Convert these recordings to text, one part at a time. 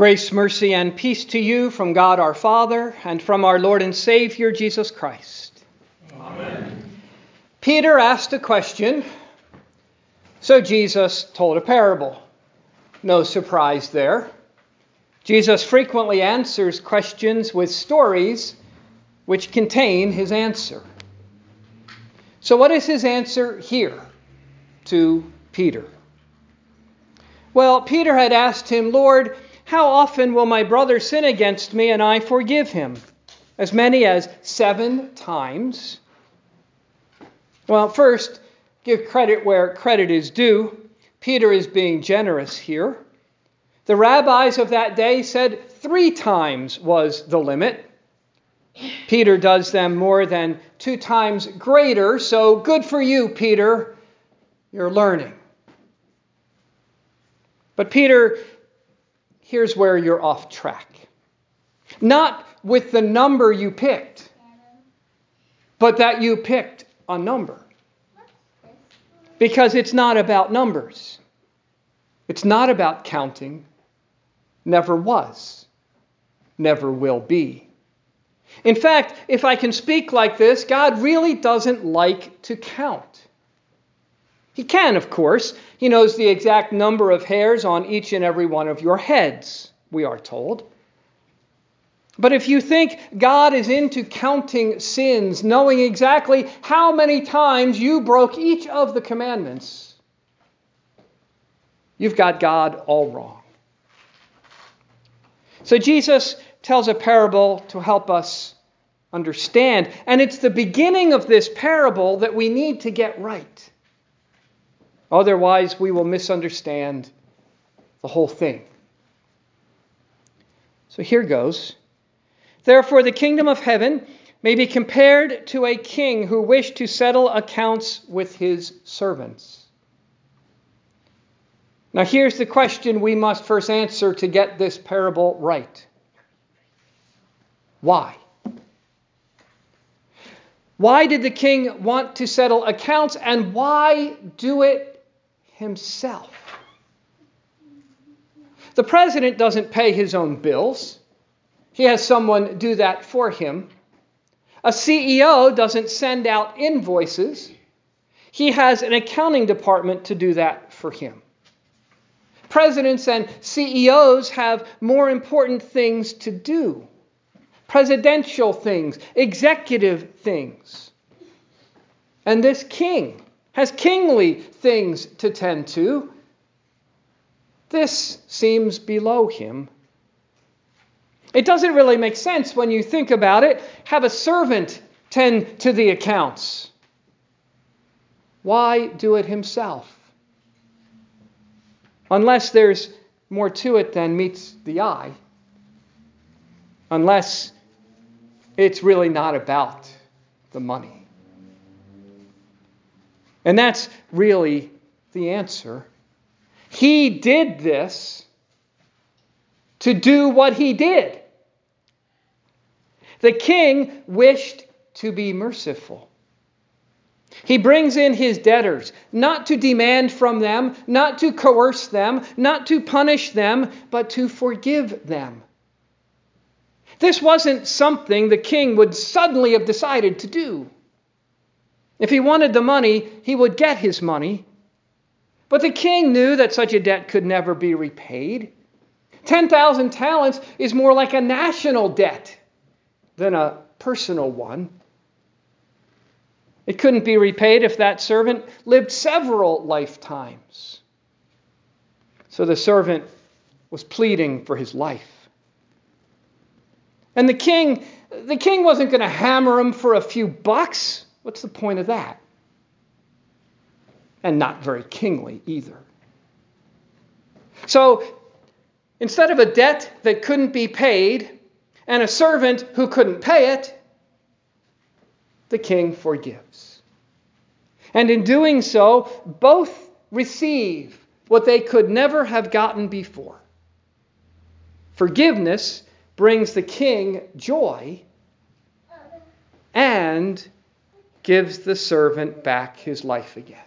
Grace, mercy, and peace to you from God our Father and from our Lord and Savior Jesus Christ. Amen. Peter asked a question, so Jesus told a parable. No surprise there. Jesus frequently answers questions with stories which contain his answer. So, what is his answer here to Peter? Well, Peter had asked him, Lord, how often will my brother sin against me and I forgive him? As many as seven times. Well, first, give credit where credit is due. Peter is being generous here. The rabbis of that day said three times was the limit. Peter does them more than two times greater, so good for you, Peter. You're learning. But Peter, here's where you're off track. Not with the number you picked, but that you picked a number. Because it's not about numbers. It's not about counting. Never was. Never will be. In fact, if I can speak like this, God really doesn't like to count. He can, of course. He knows the exact number of hairs on each and every one of your heads, we are told. But if you think God is into counting sins, knowing exactly how many times you broke each of the commandments, you've got God all wrong. So Jesus tells a parable to help us understand. And it's the beginning of this parable that we need to get right. Otherwise, we will misunderstand the whole thing. So here goes. Therefore, the kingdom of heaven may be compared to a king who wished to settle accounts with his servants. Now, here's the question we must first answer to get this parable right Why? Why did the king want to settle accounts, and why do it himself. The president doesn't pay his own bills, he has someone do that for him. A CEO doesn't send out invoices, he has an accounting department to do that for him. Presidents and CEOs have more important things to do presidential things, executive things. And this king has kingly things to tend to. This seems below him. It doesn't really make sense when you think about it. Have a servant tend to the accounts. Why do it himself? Unless there's more to it than meets the eye. Unless it's really not about the money. And that's really the answer. He did this to do what he did. The king wished to be merciful. He brings in his debtors, not to demand from them, not to coerce them, not to punish them, but to forgive them. This wasn't something the king would suddenly have decided to do. If he wanted the money, he would get his money. But the king knew that such a debt could never be repaid. 10,000 talents is more like a national debt than a personal one. It couldn't be repaid if that servant lived several lifetimes. So the servant was pleading for his life. And the king, the king wasn't going to hammer him for a few bucks. What's the point of that? And not very kingly either. So instead of a debt that couldn't be paid and a servant who couldn't pay it, the king forgives. And in doing so, both receive what they could never have gotten before. Forgiveness brings the king joy and gives the servant back his life again.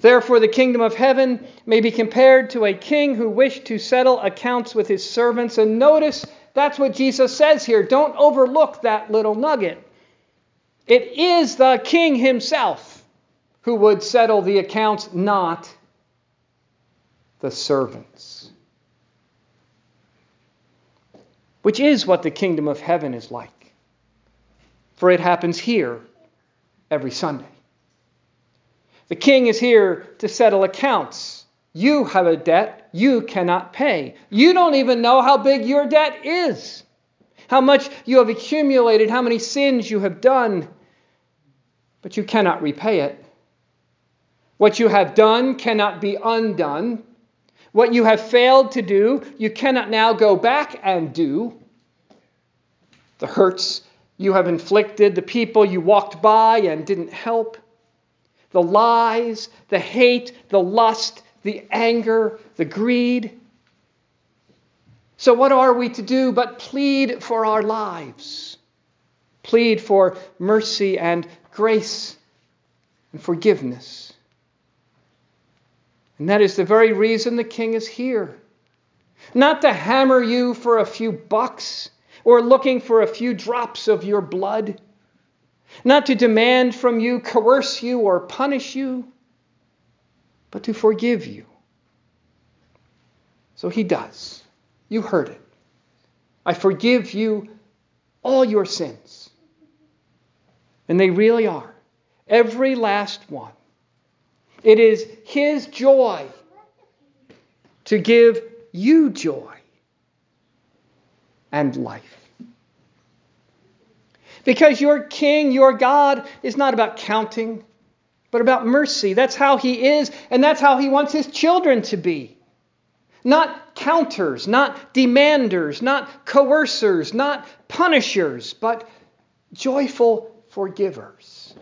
Therefore, the kingdom of heaven may be compared to a king who wished to settle accounts with his servants. And notice that's what Jesus says here. Don't overlook that little nugget. It is the king himself who would settle the accounts, not the servants. Which is what the kingdom of heaven is like. For it happens here every Sunday. The king is here to settle accounts. You have a debt you cannot pay. You don't even know how big your debt is, how much you have accumulated, how many sins you have done, but you cannot repay it. What you have done cannot be undone. What you have failed to do, you cannot now go back and do. The hurts you have inflicted, the people you walked by and didn't help, the lies, the hate, the lust, the anger, the greed. So, what are we to do but plead for our lives? Plead for mercy and grace and forgiveness. And that is the very reason the king is here. Not to hammer you for a few bucks or looking for a few drops of your blood not to demand from you, coerce you, or punish you, but to forgive you. So he does. You heard it. I forgive you all your sins. And they really are. Every last one. It is his joy to give you joy and life. Because your king, your God, is not about counting, but about mercy. That's how he is, and that's how he wants his children to be. Not counters, not demanders, not coercers, not punishers, but joyful forgivers.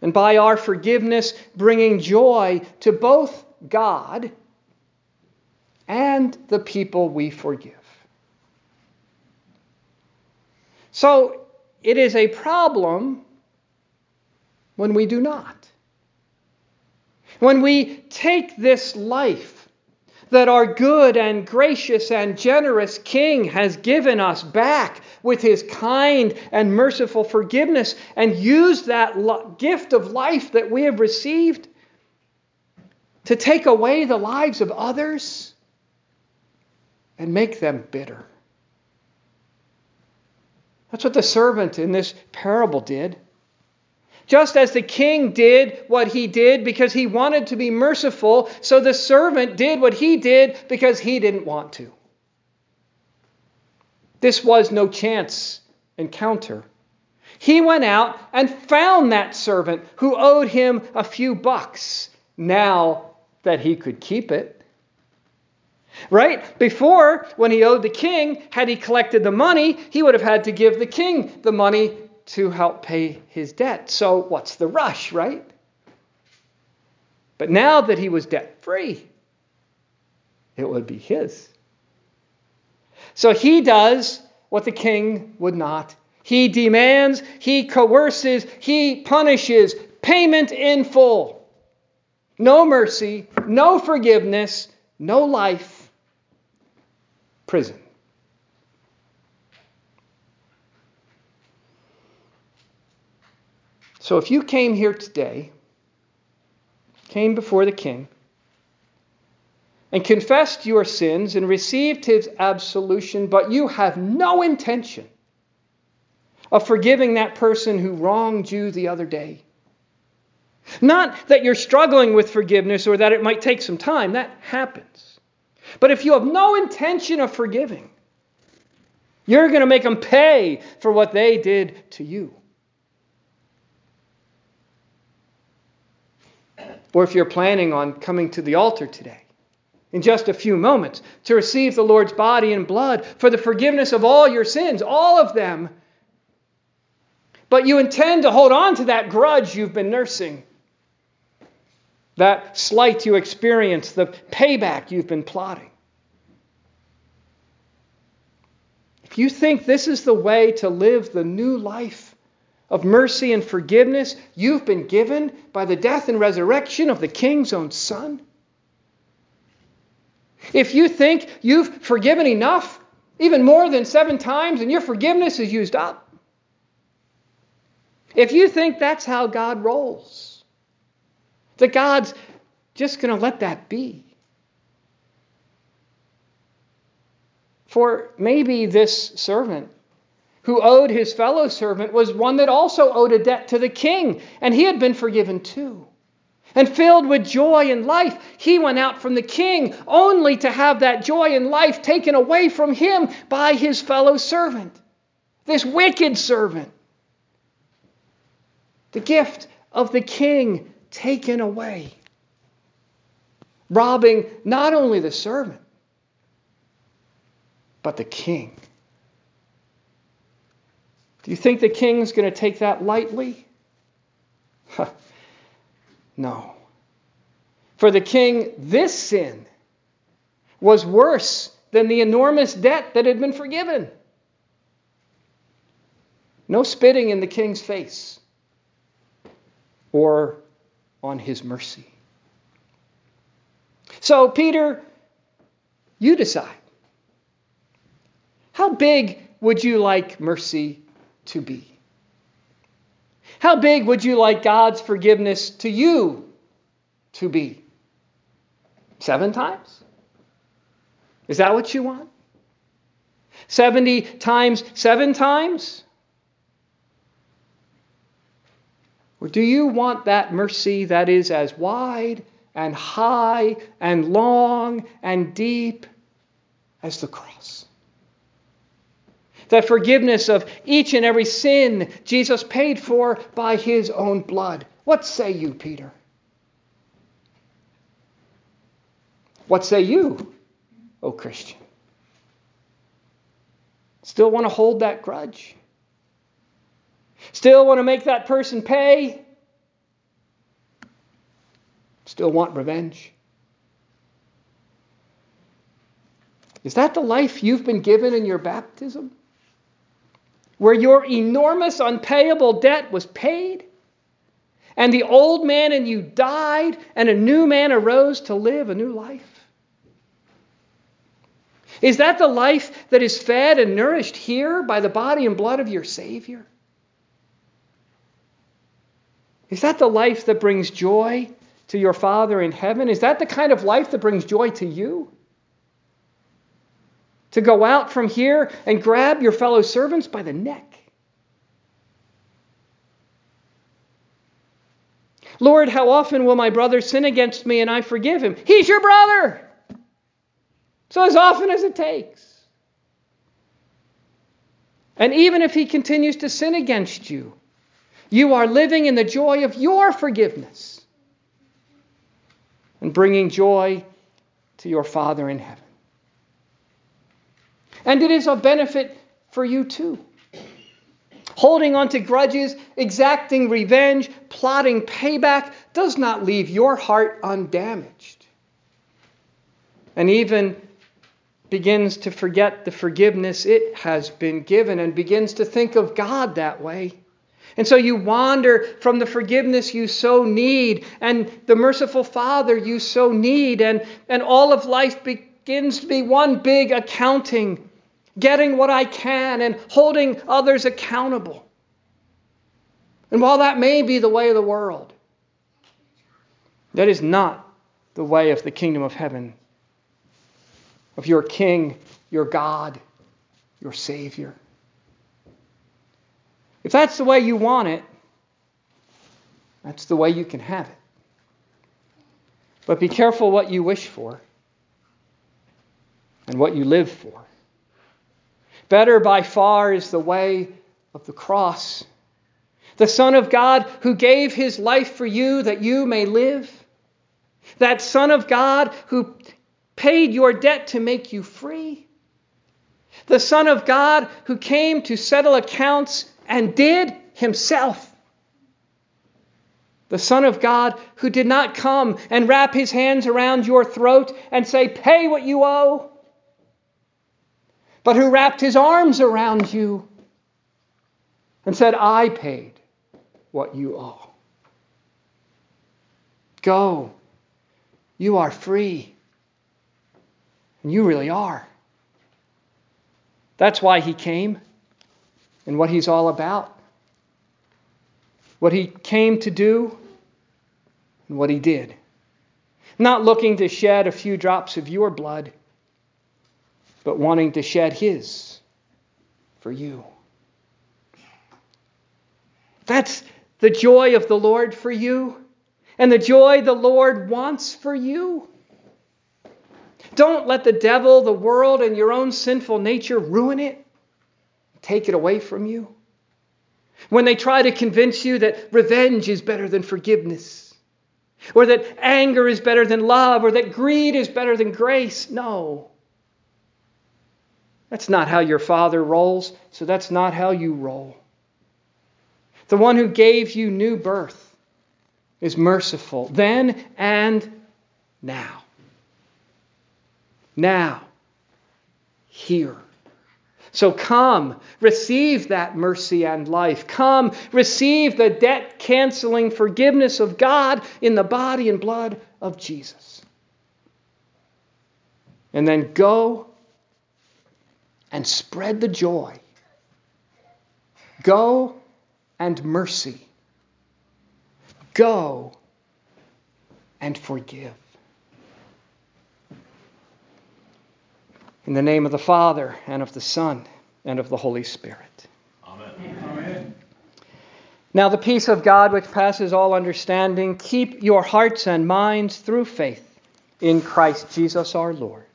And by our forgiveness, bringing joy to both God and the people we forgive. So it is a problem when we do not. When we take this life that our good and gracious and generous King has given us back with his kind and merciful forgiveness and use that gift of life that we have received to take away the lives of others and make them bitter. That's what the servant in this parable did. Just as the king did what he did because he wanted to be merciful, so the servant did what he did because he didn't want to. This was no chance encounter. He went out and found that servant who owed him a few bucks now that he could keep it. Right? Before, when he owed the king, had he collected the money, he would have had to give the king the money to help pay his debt. So, what's the rush, right? But now that he was debt free, it would be his. So he does what the king would not. He demands, he coerces, he punishes payment in full. No mercy, no forgiveness, no life prison. So if you came here today, came before the king, and confessed your sins and received his absolution, but you have no intention of forgiving that person who wronged you the other day. Not that you're struggling with forgiveness or that it might take some time, that happens. But if you have no intention of forgiving, you're going to make them pay for what they did to you. Or if you're planning on coming to the altar today, in just a few moments, to receive the Lord's body and blood for the forgiveness of all your sins, all of them, but you intend to hold on to that grudge you've been nursing that slight you experience, the payback you've been plotting. If you think this is the way to live the new life of mercy and forgiveness you've been given by the death and resurrection of the King's own Son? If you think you've forgiven enough, even more than seven times, and your forgiveness is used up, if you think that's how God rolls, that God's just going to let that be, for maybe this servant who owed his fellow servant was one that also owed a debt to the king, and he had been forgiven too. And filled with joy and life, he went out from the king only to have that joy and life taken away from him by his fellow servant, this wicked servant. The gift of the king taken away, robbing not only the servant, but the king. Do you think the king's going to take that lightly? no. For the king, this sin was worse than the enormous debt that had been forgiven. No spitting in the king's face or on his mercy. So, Peter, you decide. How big would you like mercy to be? How big would you like God's forgiveness to you to be? Seven times? Is that what you want? 70 times seven times? Or do you want that mercy that is as wide and high and long and deep as the cross? that forgiveness of each and every sin Jesus paid for by his own blood. What say you, Peter? What say you, O Christian? Still want to hold that grudge? Still want to make that person pay? Still want revenge? Is that the life you've been given in your baptism? where your enormous unpayable debt was paid, and the old man in you died, and a new man arose to live a new life? Is that the life that is fed and nourished here by the body and blood of your Savior? Is that the life that brings joy to your Father in heaven? Is that the kind of life that brings joy to you? to go out from here and grab your fellow servants by the neck. Lord, how often will my brother sin against me and I forgive him? He's your brother. So, as often as it takes. And even if he continues to sin against you, you are living in the joy of your forgiveness and bringing joy to your Father in heaven. And it is a benefit for you too. Holding on to grudges, exacting revenge, plotting payback does not leave your heart undamaged. And even begins to forget the forgiveness it has been given and begins to think of God that way. And so you wander from the forgiveness you so need and the merciful Father you so need, and, and all of life begins to be one big accounting getting what I can, and holding others accountable. And while that may be the way of the world, that is not the way of the kingdom of heaven, of your King, your God, your Savior. If that's the way you want it, that's the way you can have it. But be careful what you wish for and what you live for. Better by far is the way of the cross. The Son of God who gave his life for you that you may live. That Son of God who paid your debt to make you free. The Son of God who came to settle accounts and did himself. The Son of God who did not come and wrap his hands around your throat and say, Pay what you owe but who wrapped his arms around you and said, I paid. what you owe. Go. You are free. And you really are. That's why he came and what he's all about. What he came to do and what he did. Not looking to shed a few drops of your blood, but wanting to shed his for you. That's the joy of the Lord for you and the joy the Lord wants for you. Don't let the devil, the world, and your own sinful nature ruin it, take it away from you. When they try to convince you that revenge is better than forgiveness, or that anger is better than love, or that greed is better than grace, no. That's not how your father rolls, so that's not how you roll. The one who gave you new birth is merciful then and now. Now, here. So come, receive that mercy and life. Come, receive the debt canceling forgiveness of God in the body and blood of Jesus. And then go and spread the joy. Go and mercy Go and forgive. In the name of the Father, and of the Son, and of the Holy Spirit. Amen. Amen. Now, the peace of God, which passes all understanding, keep your hearts and minds through faith in Christ Jesus our Lord.